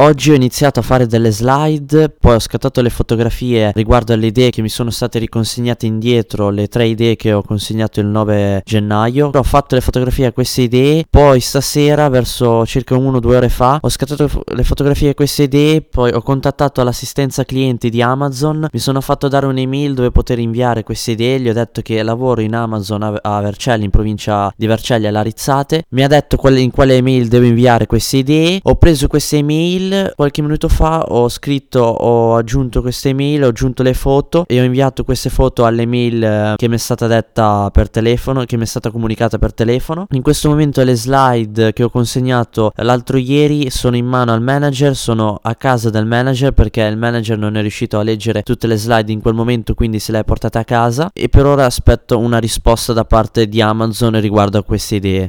Oggi ho iniziato a fare delle slide, poi ho scattato le fotografie riguardo alle idee che mi sono state riconsegnate indietro, le tre idee che ho consegnato il 9 gennaio. Ho fatto le fotografie a queste idee, poi stasera, verso circa 1-2 ore fa, ho scattato le fotografie a queste idee, poi ho contattato l'assistenza clienti di Amazon, mi sono fatto dare un'email dove poter inviare queste idee, gli ho detto che lavoro in Amazon a Vercelli, in provincia di Vercelli a Larizzate, mi ha detto in quale email devo inviare queste idee, ho preso queste email qualche minuto fa ho scritto, ho aggiunto queste email, ho aggiunto le foto e ho inviato queste foto all'email eh, che mi è stata detta per telefono, che mi è stata comunicata per telefono. In questo momento le slide che ho consegnato l'altro ieri sono in mano al manager, sono a casa del manager perché il manager non è riuscito a leggere tutte le slide in quel momento, quindi se le ha portate a casa e per ora aspetto una risposta da parte di Amazon riguardo a queste idee.